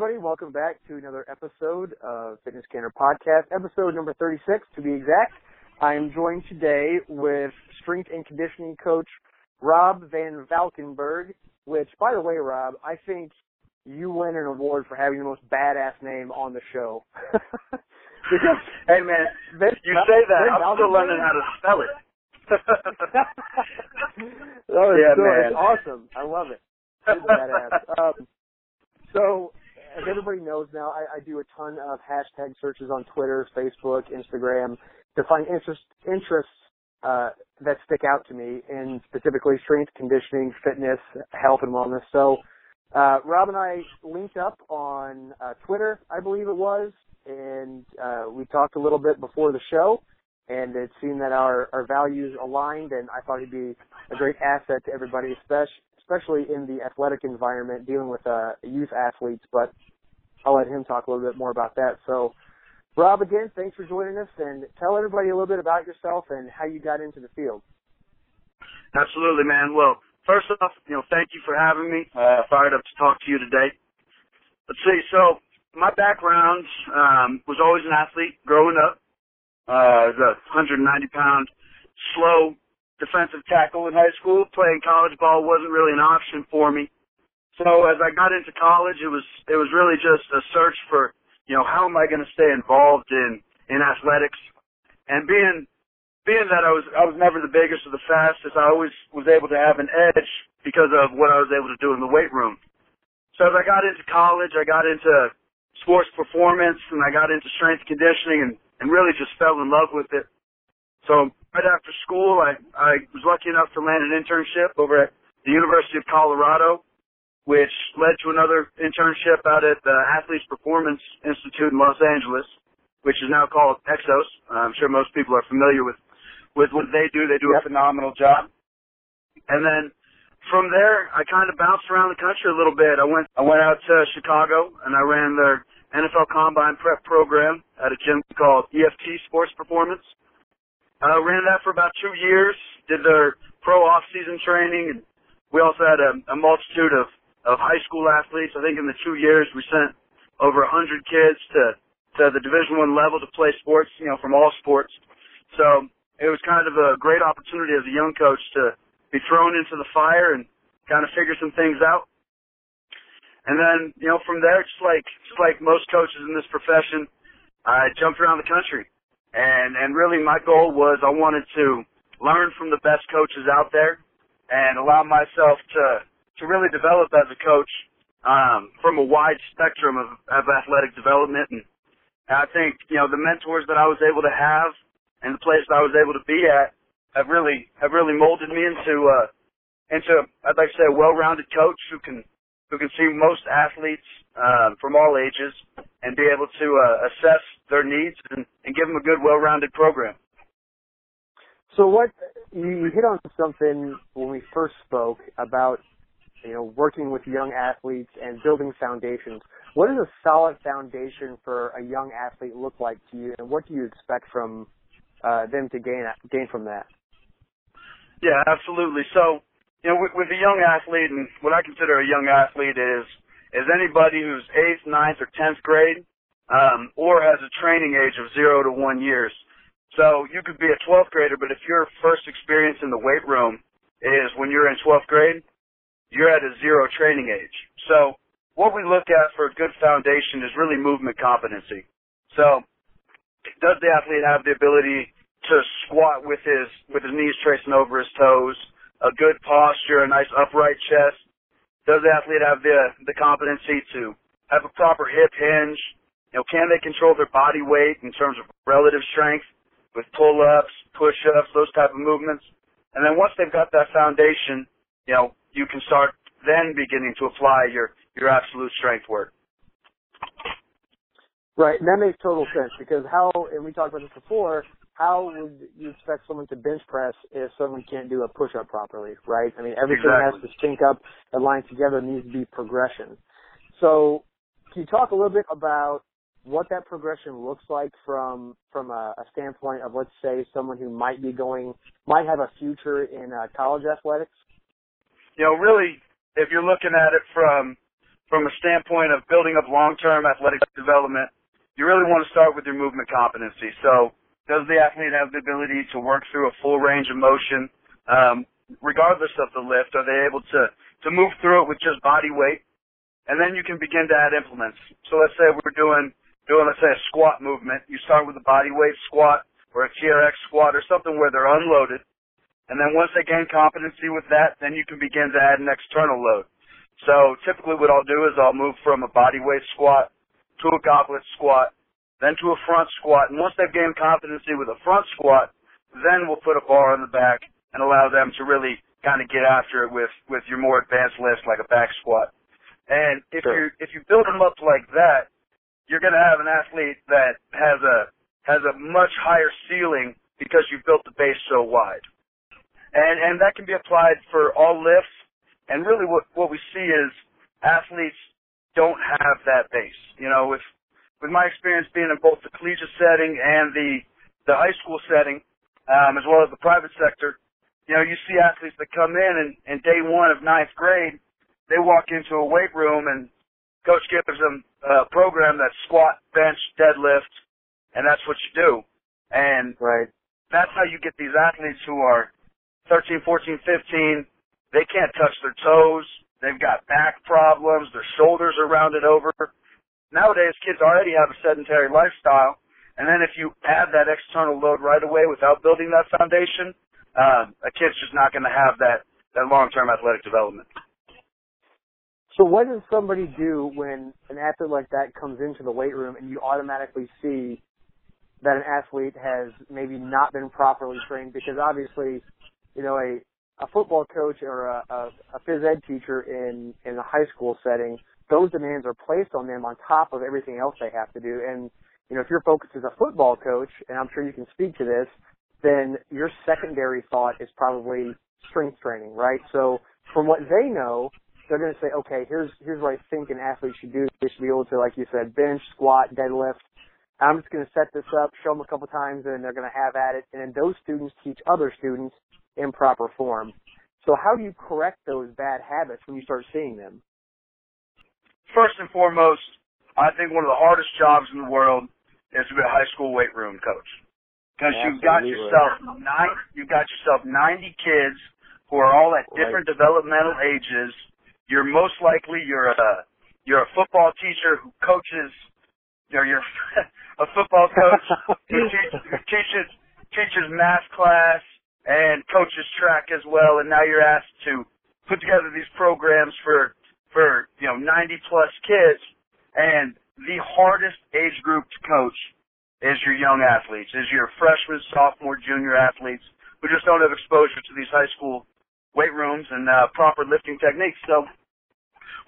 everybody. Welcome back to another episode of Fitness Canner Podcast, episode number 36 to be exact. I am joined today with strength and conditioning coach Rob Van Valkenburg, which, by the way, Rob, I think you win an award for having the most badass name on the show. because, hey man, ben, you say that, I'm still learning how to spell it. that yeah, so, man. It's awesome. I love it. It's badass. Um, so, as everybody knows now, I, I do a ton of hashtag searches on Twitter, Facebook, Instagram to find interest, interests uh, that stick out to me, and specifically strength, conditioning, fitness, health, and wellness. So, uh, Rob and I linked up on uh, Twitter, I believe it was, and uh, we talked a little bit before the show, and it seemed that our, our values aligned, and I thought he'd be a great asset to everybody, especially especially in the athletic environment, dealing with uh, youth athletes. But I'll let him talk a little bit more about that. So, Rob, again, thanks for joining us, and tell everybody a little bit about yourself and how you got into the field. Absolutely, man. Well, first off, you know, thank you for having me. Uh, fired up to talk to you today. Let's see. So, my background um, was always an athlete growing up. Uh, a 190 pound, slow defensive tackle in high school. Playing college ball wasn't really an option for me. So as I got into college, it was it was really just a search for you know how am I going to stay involved in in athletics, and being being that I was I was never the biggest or the fastest, I always was able to have an edge because of what I was able to do in the weight room. So as I got into college, I got into sports performance and I got into strength conditioning and, and really just fell in love with it. So right after school, I, I was lucky enough to land an internship over at the University of Colorado, which led to another internship out at the Athletes Performance Institute in Los Angeles, which is now called Exos. I'm sure most people are familiar with, with what they do. They do a phenomenal job. And then from there, I kind of bounced around the country a little bit. I went, I went out to Chicago and I ran their NFL Combine Prep program at a gym called EFT Sports Performance. Uh, ran that for about two years, did their pro off-season training, and we also had a, a multitude of, of high school athletes. I think in the two years we sent over a hundred kids to, to the Division One level to play sports, you know, from all sports. So it was kind of a great opportunity as a young coach to be thrown into the fire and kind of figure some things out. And then, you know, from there, just like, just like most coaches in this profession, I jumped around the country and and really my goal was I wanted to learn from the best coaches out there and allow myself to to really develop as a coach um, from a wide spectrum of, of athletic development. And I think you know the mentors that I was able to have and the place that I was able to be at have really have really molded me into uh into I'd like to say a well-rounded coach who can who can see most athletes uh, from all ages and be able to uh, assess their needs and, and give them a good, well-rounded program. So what you hit on something when we first spoke about you know working with young athletes and building foundations. What does a solid foundation for a young athlete look like to you, and what do you expect from uh, them to gain gain from that? Yeah, absolutely. So you know, with, with a young athlete, and what I consider a young athlete is is anybody who's eighth, ninth, or tenth grade, um, or has a training age of zero to one years. So you could be a 12th grader, but if your first experience in the weight room is when you're in 12th grade, you're at a zero training age. So what we look at for a good foundation is really movement competency. So does the athlete have the ability to squat with his with his knees tracing over his toes, a good posture, a nice upright chest? Does the athlete have the the competency to have a proper hip hinge? You know, can they control their body weight in terms of relative strength with pull-ups, push-ups, those type of movements? And then once they've got that foundation, you know, you can start then beginning to apply your your absolute strength work. Right, and that makes total sense because how, and we talked about this before, how would you expect someone to bench press if someone can't do a push up properly, right? I mean, everything exactly. has to sync up and line together, needs to be progression. So, can you talk a little bit about what that progression looks like from from a, a standpoint of, let's say, someone who might be going, might have a future in uh, college athletics? You know, really, if you're looking at it from from a standpoint of building up long-term athletic development, you really want to start with your movement competency. So does the athlete have the ability to work through a full range of motion, um, regardless of the lift? Are they able to, to move through it with just body weight? And then you can begin to add implements. So let's say we're doing, doing, let's say a squat movement. You start with a body weight squat or a TRX squat or something where they're unloaded. And then once they gain competency with that, then you can begin to add an external load. So typically what I'll do is I'll move from a body weight squat to a goblet squat, then to a front squat. And once they've gained competency with a front squat, then we'll put a bar on the back and allow them to really kind of get after it with, with your more advanced lifts like a back squat. And if sure. you, if you build them up like that, you're going to have an athlete that has a, has a much higher ceiling because you've built the base so wide. And, and that can be applied for all lifts and really what, what we see is athletes don't have that base. You know, with, with my experience being in both the collegiate setting and the, the high school setting, um, as well as the private sector, you know, you see athletes that come in and, and day one of ninth grade, they walk into a weight room and coach gives them a program that's squat, bench, deadlift, and that's what you do. And right. that's how you get these athletes who are 13, 14, 15, they can't touch their toes. They've got back problems. Their shoulders are rounded over. Nowadays, kids already have a sedentary lifestyle. And then if you add that external load right away without building that foundation, um, a kid's just not going to have that, that long-term athletic development. So what does somebody do when an athlete like that comes into the weight room and you automatically see that an athlete has maybe not been properly trained? Because obviously, you know, a a football coach or a, a, a phys ed teacher in in a high school setting, those demands are placed on them on top of everything else they have to do. And you know, if your focus is a football coach, and I'm sure you can speak to this, then your secondary thought is probably strength training, right? So from what they know, they're going to say, okay, here's here's what I think an athlete should do. They should be able to, like you said, bench, squat, deadlift. I'm just going to set this up, show them a couple times, and they're going to have at it. And then those students teach other students in proper form. So how do you correct those bad habits when you start seeing them? First and foremost, I think one of the hardest jobs in the world is to be a high school weight room coach. Because you've got yourself nine, you've got yourself 90 kids who are all at different right. developmental ages. You're most likely you're a you're a football teacher who coaches. You're you're a football coach who teaches, teaches teaches math class and coaches track as well. And now you're asked to put together these programs for, for, you know, 90 plus kids. And the hardest age group to coach is your young athletes, is your freshman, sophomore, junior athletes who just don't have exposure to these high school weight rooms and uh, proper lifting techniques. So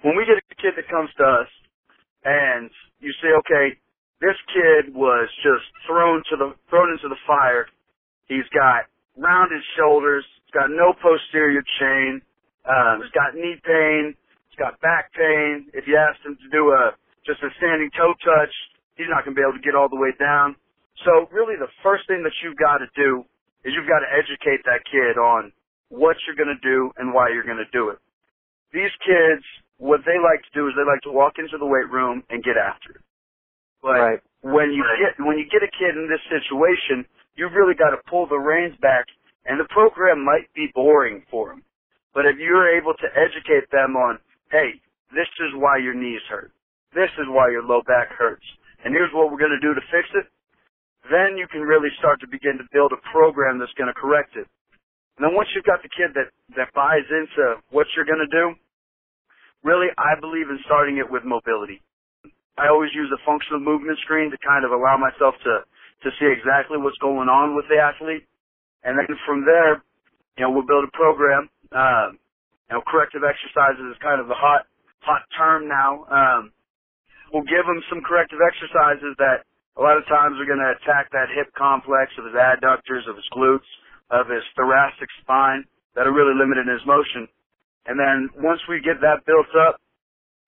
when we get a kid that comes to us and you say, okay, this kid was just thrown to the thrown into the fire. He's got rounded shoulders. He's got no posterior chain. Um, he's got knee pain. He's got back pain. If you asked him to do a just a standing toe touch, he's not going to be able to get all the way down. So really, the first thing that you've got to do is you've got to educate that kid on what you're going to do and why you're going to do it. These kids, what they like to do is they like to walk into the weight room and get after it. But right. when you get when you get a kid in this situation, you've really got to pull the reins back, and the program might be boring for them. But if you're able to educate them on, hey, this is why your knees hurt. This is why your low back hurts. And here's what we're going to do to fix it. Then you can really start to begin to build a program that's going to correct it. And then once you've got the kid that, that buys into what you're going to do, really, I believe in starting it with mobility. I always use a functional movement screen to kind of allow myself to to see exactly what's going on with the athlete. And then from there, you know, we'll build a program. Um, know, corrective exercises is kind of the hot, hot term now. Um, we'll give him some corrective exercises that a lot of times are going to attack that hip complex of his adductors, of his glutes, of his thoracic spine that are really limited in his motion. And then once we get that built up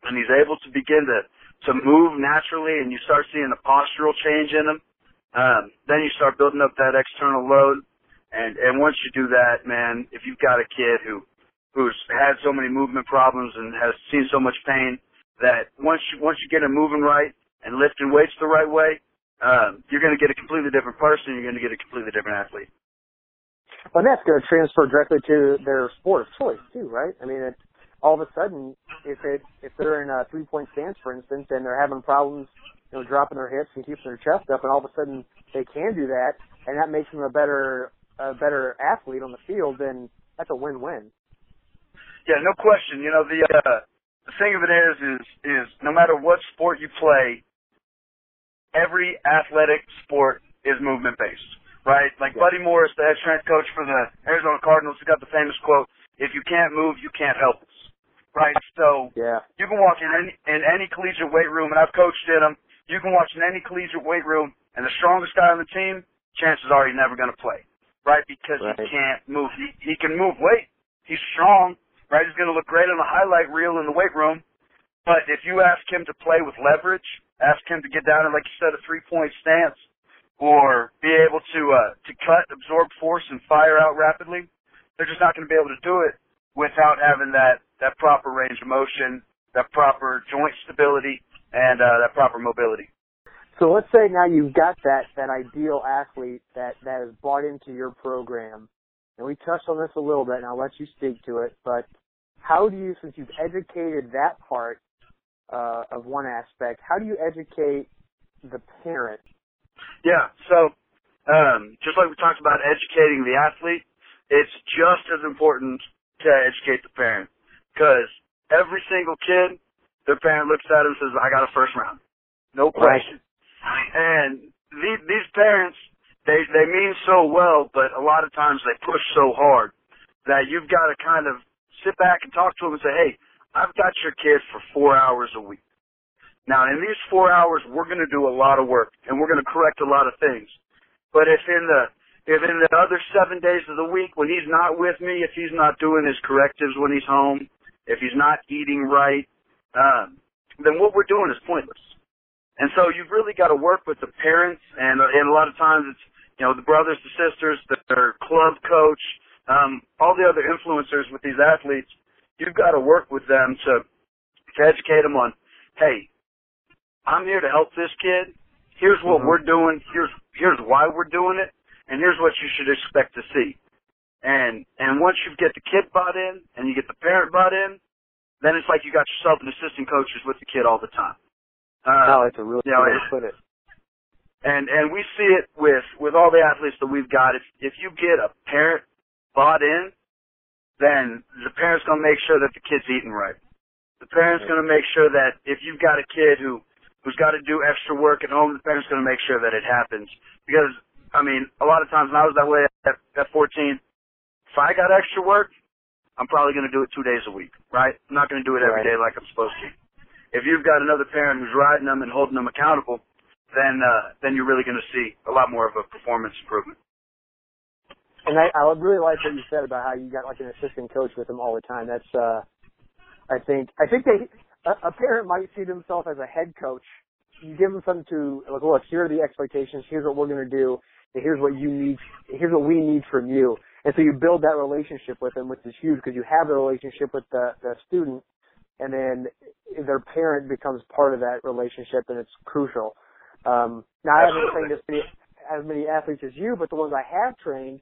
and he's able to begin to, to move naturally and you start seeing a postural change in him, um, then you start building up that external load, and and once you do that, man, if you've got a kid who who's had so many movement problems and has seen so much pain, that once you once you get him moving right and lifting weights the right way, um, you're going to get a completely different person. You're going to get a completely different athlete. Well, that's going to transfer directly to their sport of choice too, right? I mean, it's all of a sudden, if it if they're in a three point stance, for instance, and they're having problems, you know, dropping their hips and keeping their chest up, and all of a sudden they can do that, and that makes them a better a better athlete on the field, then that's a win win. Yeah, no question. You know, the uh, the thing of it is, is is no matter what sport you play, every athletic sport is movement based, right? Like yeah. Buddy Morris, the head strength coach for the Arizona Cardinals, has got the famous quote, "If you can't move, you can't help us." Right? So yeah. you can walk in any in any collegiate weight room, and I've coached in them. You can watch in any collegiate weight room, and the strongest guy on the team, chances are he's never going to play, right? Because right. he can't move. He, he can move weight. He's strong, Going to look great on the highlight reel in the weight room. But if you ask him to play with leverage, ask him to get down in, like you said, a three-point stance, or be able to uh, to cut, absorb force, and fire out rapidly, they're just not going to be able to do it without having that that proper range of motion, that proper joint stability, and uh, that proper mobility. So let's say now you've got that that ideal athlete that that is bought into your program, and we touched on this a little bit, and I'll let you speak to it. But how do you, since you've educated that part uh, of one aspect, how do you educate the parent? Yeah, so um, just like we talked about educating the athlete, it's just as important to educate the parent because every single kid, their parent looks at them and says, "I got a first round, no question." Right. And these, these parents, they they mean so well, but a lot of times they push so hard that you've got to kind of sit back and talk to them and say, hey, I've got your kid for four hours a week. Now, in these four hours, we're going to do a lot of work and we're going to correct a lot of things. But if in the if in the other seven days of the week when he's not with me, if he's not doing his correctives when he's home, if he's not eating right, um, then what we're doing is pointless. And so you've really got to work with the parents, and and a lot of times it's you know, the brothers, the sisters, their club coach, all the other influencers with these athletes, you've got to work with them to, to educate them on, hey, I'm here to help this kid. Here's what mm-hmm. we're doing. Here's, here's why we're doing it. And here's what you should expect to see. And, and once you get the kid bought in and you get the parent bought in, then it's like you got yourself an assistant coaches with the kid all the time. Uh, oh, it's a really you know, good way to put it and and we see it with with all the athletes that we've got. If if you get a parent bought in, then the parent's gonna make sure that the kid's eating right. The parent's gonna make sure that if you've got a kid who who's got to do extra work at home, the parent's gonna make sure that it happens. Because I mean, a lot of times when I was that way at, at 14, if I got extra work, I'm probably gonna do it two days a week, right? I'm not gonna do it every day like I'm supposed to. If you've got another parent who's riding them and holding them accountable, then uh, then you're really going to see a lot more of a performance improvement. And I, I really like what you said about how you got like an assistant coach with them all the time. That's uh, I think I think they a, parent might see themselves as a head coach. You give them something to like, look, here are the expectations. Here's what we're going to do. And here's what you need. Here's what we need from you. And so you build that relationship with them, which is huge because you have the relationship with the, the student, and then their parent becomes part of that relationship, and it's crucial. Um, now I haven't trained as many, as many athletes as you, but the ones I have trained,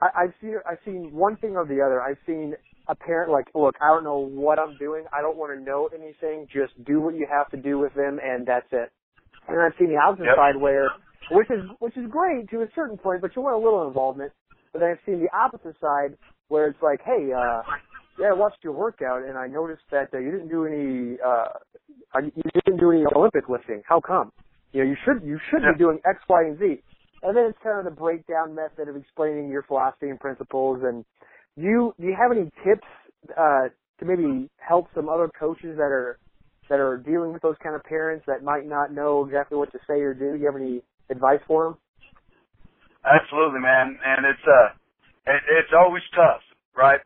I, I've seen I've seen one thing or the other. I've seen a parent like, look, I don't know what I'm doing. I don't want to know anything. Just do what you have to do with them, and that's it. And I've seen the opposite yep. side where, which is which is great to a certain point, but you want a little involvement. But then I've seen the opposite side where it's like, hey, uh, yeah, I watched your workout and I noticed that uh, you didn't do any, uh, you didn't do any Olympic lifting. How come? You know, you should you should yeah. be doing X, Y, and Z. And then it's kind of the breakdown method of explaining your philosophy and principles. And you do you have any tips uh, to maybe help some other coaches that are that are dealing with those kind of parents that might not know exactly what to say or do? Do you have any advice for them? Absolutely, man. And it's uh, it, it's always tough, right?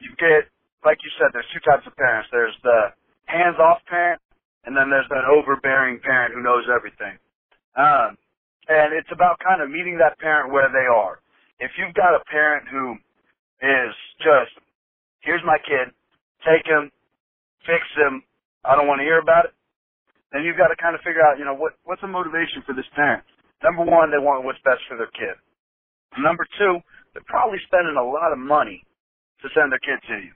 You get like you said, there's two types of parents. There's the hands-off parent, and then there's that overbearing parent who knows everything. Um, and it's about kind of meeting that parent where they are. If you've got a parent who is just, here's my kid, take him, fix him, I don't want to hear about it, then you've got to kind of figure out, you know, what what's the motivation for this parent? Number one, they want what's best for their kid. Number two, they're probably spending a lot of money to send their kid to you.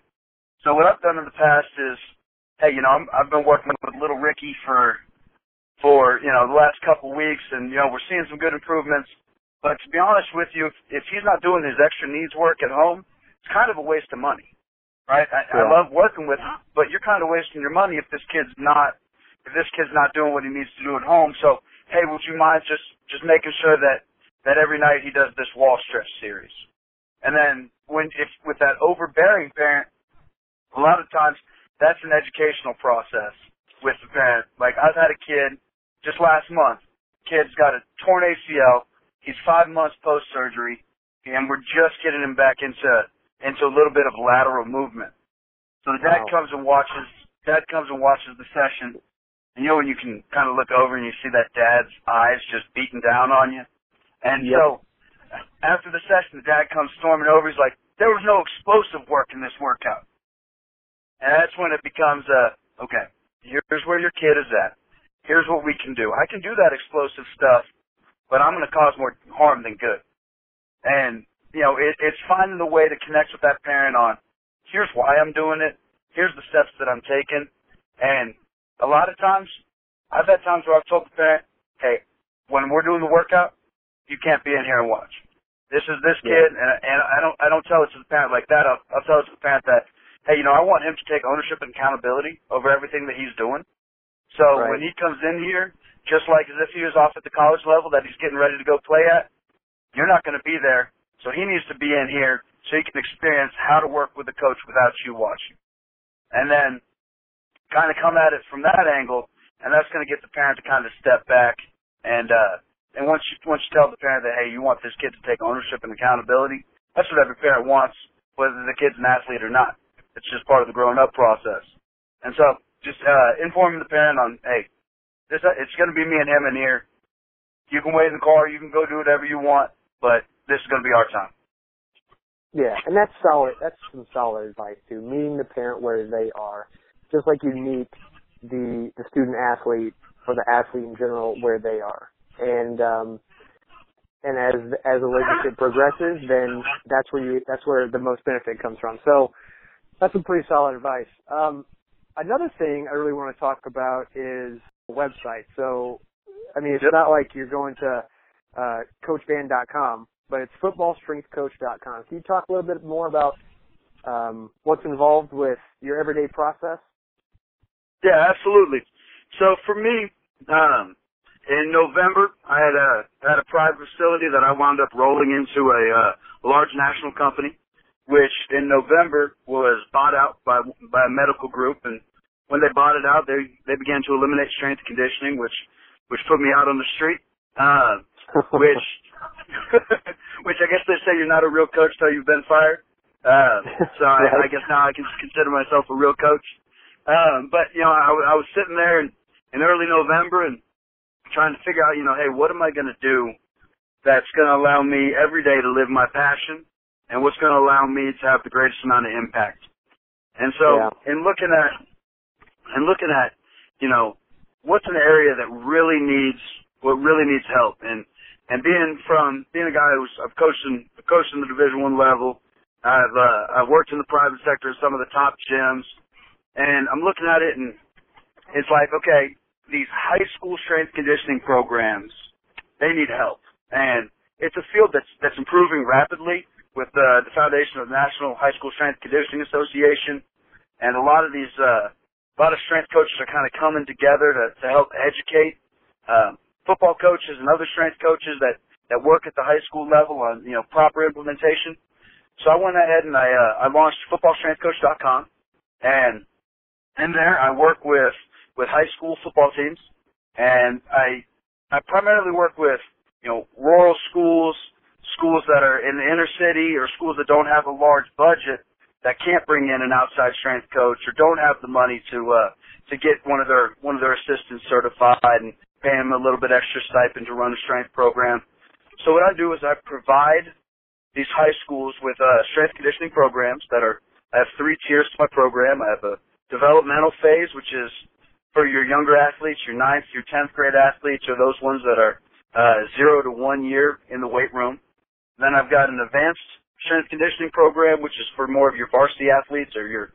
So what I've done in the past is, hey, you know, I'm, I've been working with little Ricky for for you know the last couple of weeks, and you know we're seeing some good improvements. But to be honest with you, if, if he's not doing his extra needs work at home, it's kind of a waste of money, right? I, yeah. I love working with him, but you're kind of wasting your money if this kid's not if this kid's not doing what he needs to do at home. So, hey, would you mind just just making sure that that every night he does this wall stretch series? And then when if with that overbearing parent, a lot of times that's an educational process with the parent. Like I've had a kid just last month. Kid's got a torn ACL. He's five months post surgery, and we're just getting him back into into a little bit of lateral movement. So the dad wow. comes and watches. Dad comes and watches the session, and you know when you can kind of look over and you see that dad's eyes just beating down on you? And yep. so after the session, the dad comes storming over. He's like, there was no explosive work in this workout. And that's when it becomes a, okay, here's where your kid is at. Here's what we can do. I can do that explosive stuff, but I'm going to cause more harm than good. And, you know, it, it's finding the way to connect with that parent on, here's why I'm doing it. Here's the steps that I'm taking. And a lot of times, I've had times where I've told the parent, hey, when we're doing the workout, you can't be in here and watch. This is this kid, yeah. and, and I don't I don't tell it to the parent like that. I'll, I'll tell it to the parent that, hey, you know, I want him to take ownership and accountability over everything that he's doing. So right. when he comes in here, just like as if he was off at the college level that he's getting ready to go play at, you're not going to be there. So he needs to be in here so he can experience how to work with the coach without you watching. And then kind of come at it from that angle, and that's going to get the parent to kind of step back and uh, and once you once you tell the parent that hey, you want this kid to take ownership and accountability, that's what every parent wants, whether the kid's an athlete or not. It's just part of the growing up process. And so, just uh, informing the parent on hey, this uh, it's going to be me and him in here. You can wait in the car, you can go do whatever you want, but this is going to be our time. Yeah, and that's solid. That's some solid advice too. Meeting the parent where they are just like you meet the the student athlete or the athlete in general where they are. And um and as as the relationship progresses, then that's where you that's where the most benefit comes from. So that's some pretty solid advice. Um, another thing I really want to talk about is website. So I mean, it's yep. not like you're going to uh, coachband.com, but it's footballstrengthcoach.com. Can you talk a little bit more about um, what's involved with your everyday process? Yeah, absolutely. So for me, um, in November, I had a had a private facility that I wound up rolling into a uh, large national company, which in November was bought out by by a medical group, and when they bought it out, they they began to eliminate strength conditioning, which which put me out on the street, uh, which which I guess they say you're not a real coach till you've been fired. Uh, so I, I guess now I can consider myself a real coach. Um, but you know, I, I was sitting there in, in early November and trying to figure out, you know, hey, what am I going to do that's going to allow me every day to live my passion, and what's going to allow me to have the greatest amount of impact. And so, yeah. in looking at and looking at, you know, what's an area that really needs what really needs help, and and being from being a guy who's I've coached in coached in the Division One level, I've uh, I've worked in the private sector at some of the top gyms. And I'm looking at it and it's like, okay, these high school strength conditioning programs, they need help. And it's a field that's, that's improving rapidly with uh, the foundation of the National High School Strength Conditioning Association. And a lot of these, uh, a lot of strength coaches are kind of coming together to, to help educate, um, football coaches and other strength coaches that, that work at the high school level on, you know, proper implementation. So I went ahead and I, uh, I launched footballstrengthcoach.com and in there, I work with with high school football teams, and I I primarily work with you know rural schools, schools that are in the inner city, or schools that don't have a large budget that can't bring in an outside strength coach, or don't have the money to uh, to get one of their one of their assistants certified and pay them a little bit extra stipend to run a strength program. So what I do is I provide these high schools with uh, strength conditioning programs that are I have three tiers to my program. I have a developmental phase, which is for your younger athletes, your ninth, your tenth grade athletes, or those ones that are uh, zero to one year in the weight room. Then I've got an advanced strength conditioning program, which is for more of your varsity athletes or your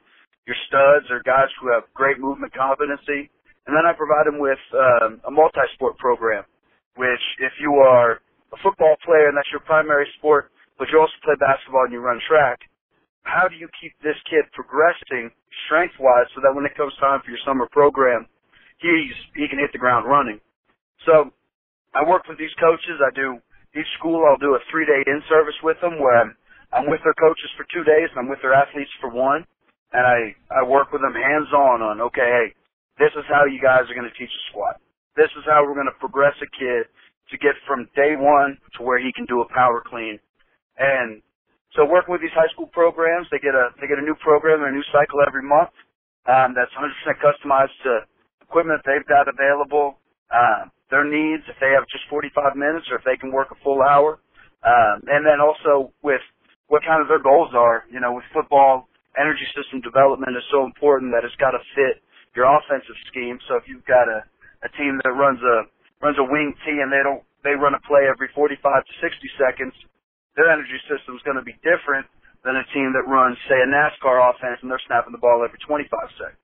your studs or guys who have great movement competency. And then I provide them with um, a multi-sport program, which if you are a football player and that's your primary sport, but you also play basketball and you run track, how do you keep this kid progressing strength-wise so that when it comes time for your summer program, he's he can hit the ground running? So I work with these coaches. I do each school. I'll do a three-day in-service with them where I'm, I'm with their coaches for two days and I'm with their athletes for one, and I I work with them hands-on on okay, hey, this is how you guys are going to teach a squat. This is how we're going to progress a kid to get from day one to where he can do a power clean. And so working with these high school programs, they get a they get a new program and a new cycle every month. Um, that's 100% customized to equipment they've got available, uh, their needs, if they have just 45 minutes or if they can work a full hour, um, and then also with what kind of their goals are. You know, with football, energy system development is so important that it's got to fit your offensive scheme. So if you've got a, a team that runs a runs a wing T and they don't they run a play every 45 to 60 seconds, their energy system is going to be different than a team that runs say a NASCAR offense and they're snapping the ball every 25 seconds.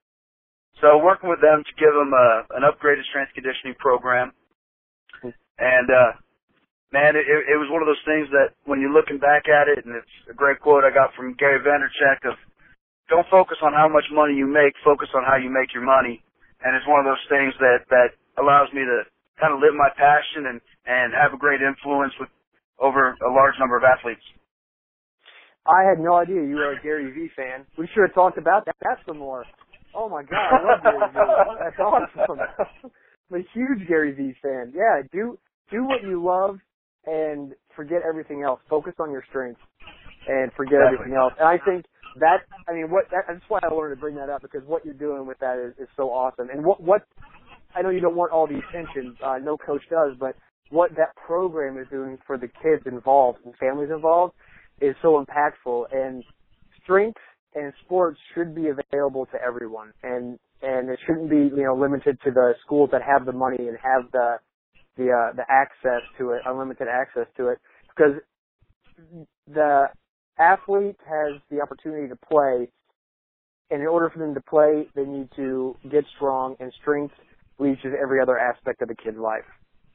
So working with them to give them a, an upgraded strength conditioning program, and uh, man, it, it was one of those things that when you're looking back at it, and it's a great quote I got from Gary Vaynerchuk of don't focus on how much money you make, focus on how you make your money. And it's one of those things that, that allows me to kind of live my passion and, and have a great influence with over a large number of athletes. I had no idea you were a Gary Vee fan. We should have talked about that, that some more. Oh my god, I love Gary Vee. That's awesome. I'm a huge Gary Vee fan. Yeah, do do what you love and forget everything else. Focus on your strengths and forget exactly. everything else. And I think that I mean what that, that's why I wanted to bring that up because what you're doing with that is, is so awesome. And what what I know you don't want all the attention, uh, no coach does, but what that program is doing for the kids involved and families involved is so impactful. And strength and sports should be available to everyone, and and it shouldn't be you know limited to the schools that have the money and have the the uh, the access to it, unlimited access to it, because the athlete has the opportunity to play, and in order for them to play, they need to get strong, and strength reaches every other aspect of the kid's life.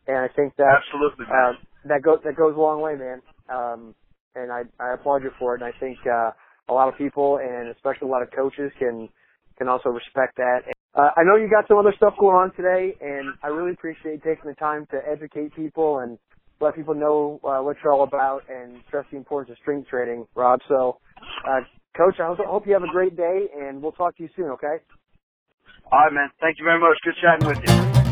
And I think that absolutely uh, that goes that goes a long way, man. Um, and I I applaud you for it. And I think uh, a lot of people, and especially a lot of coaches, can can also respect that. Uh, I know you got some other stuff going on today, and I really appreciate taking the time to educate people and let people know uh, what you're all about and stress the importance of strength training, Rob. So, uh, Coach, I hope you have a great day, and we'll talk to you soon, okay? All right, man. Thank you very much. Good chatting with you.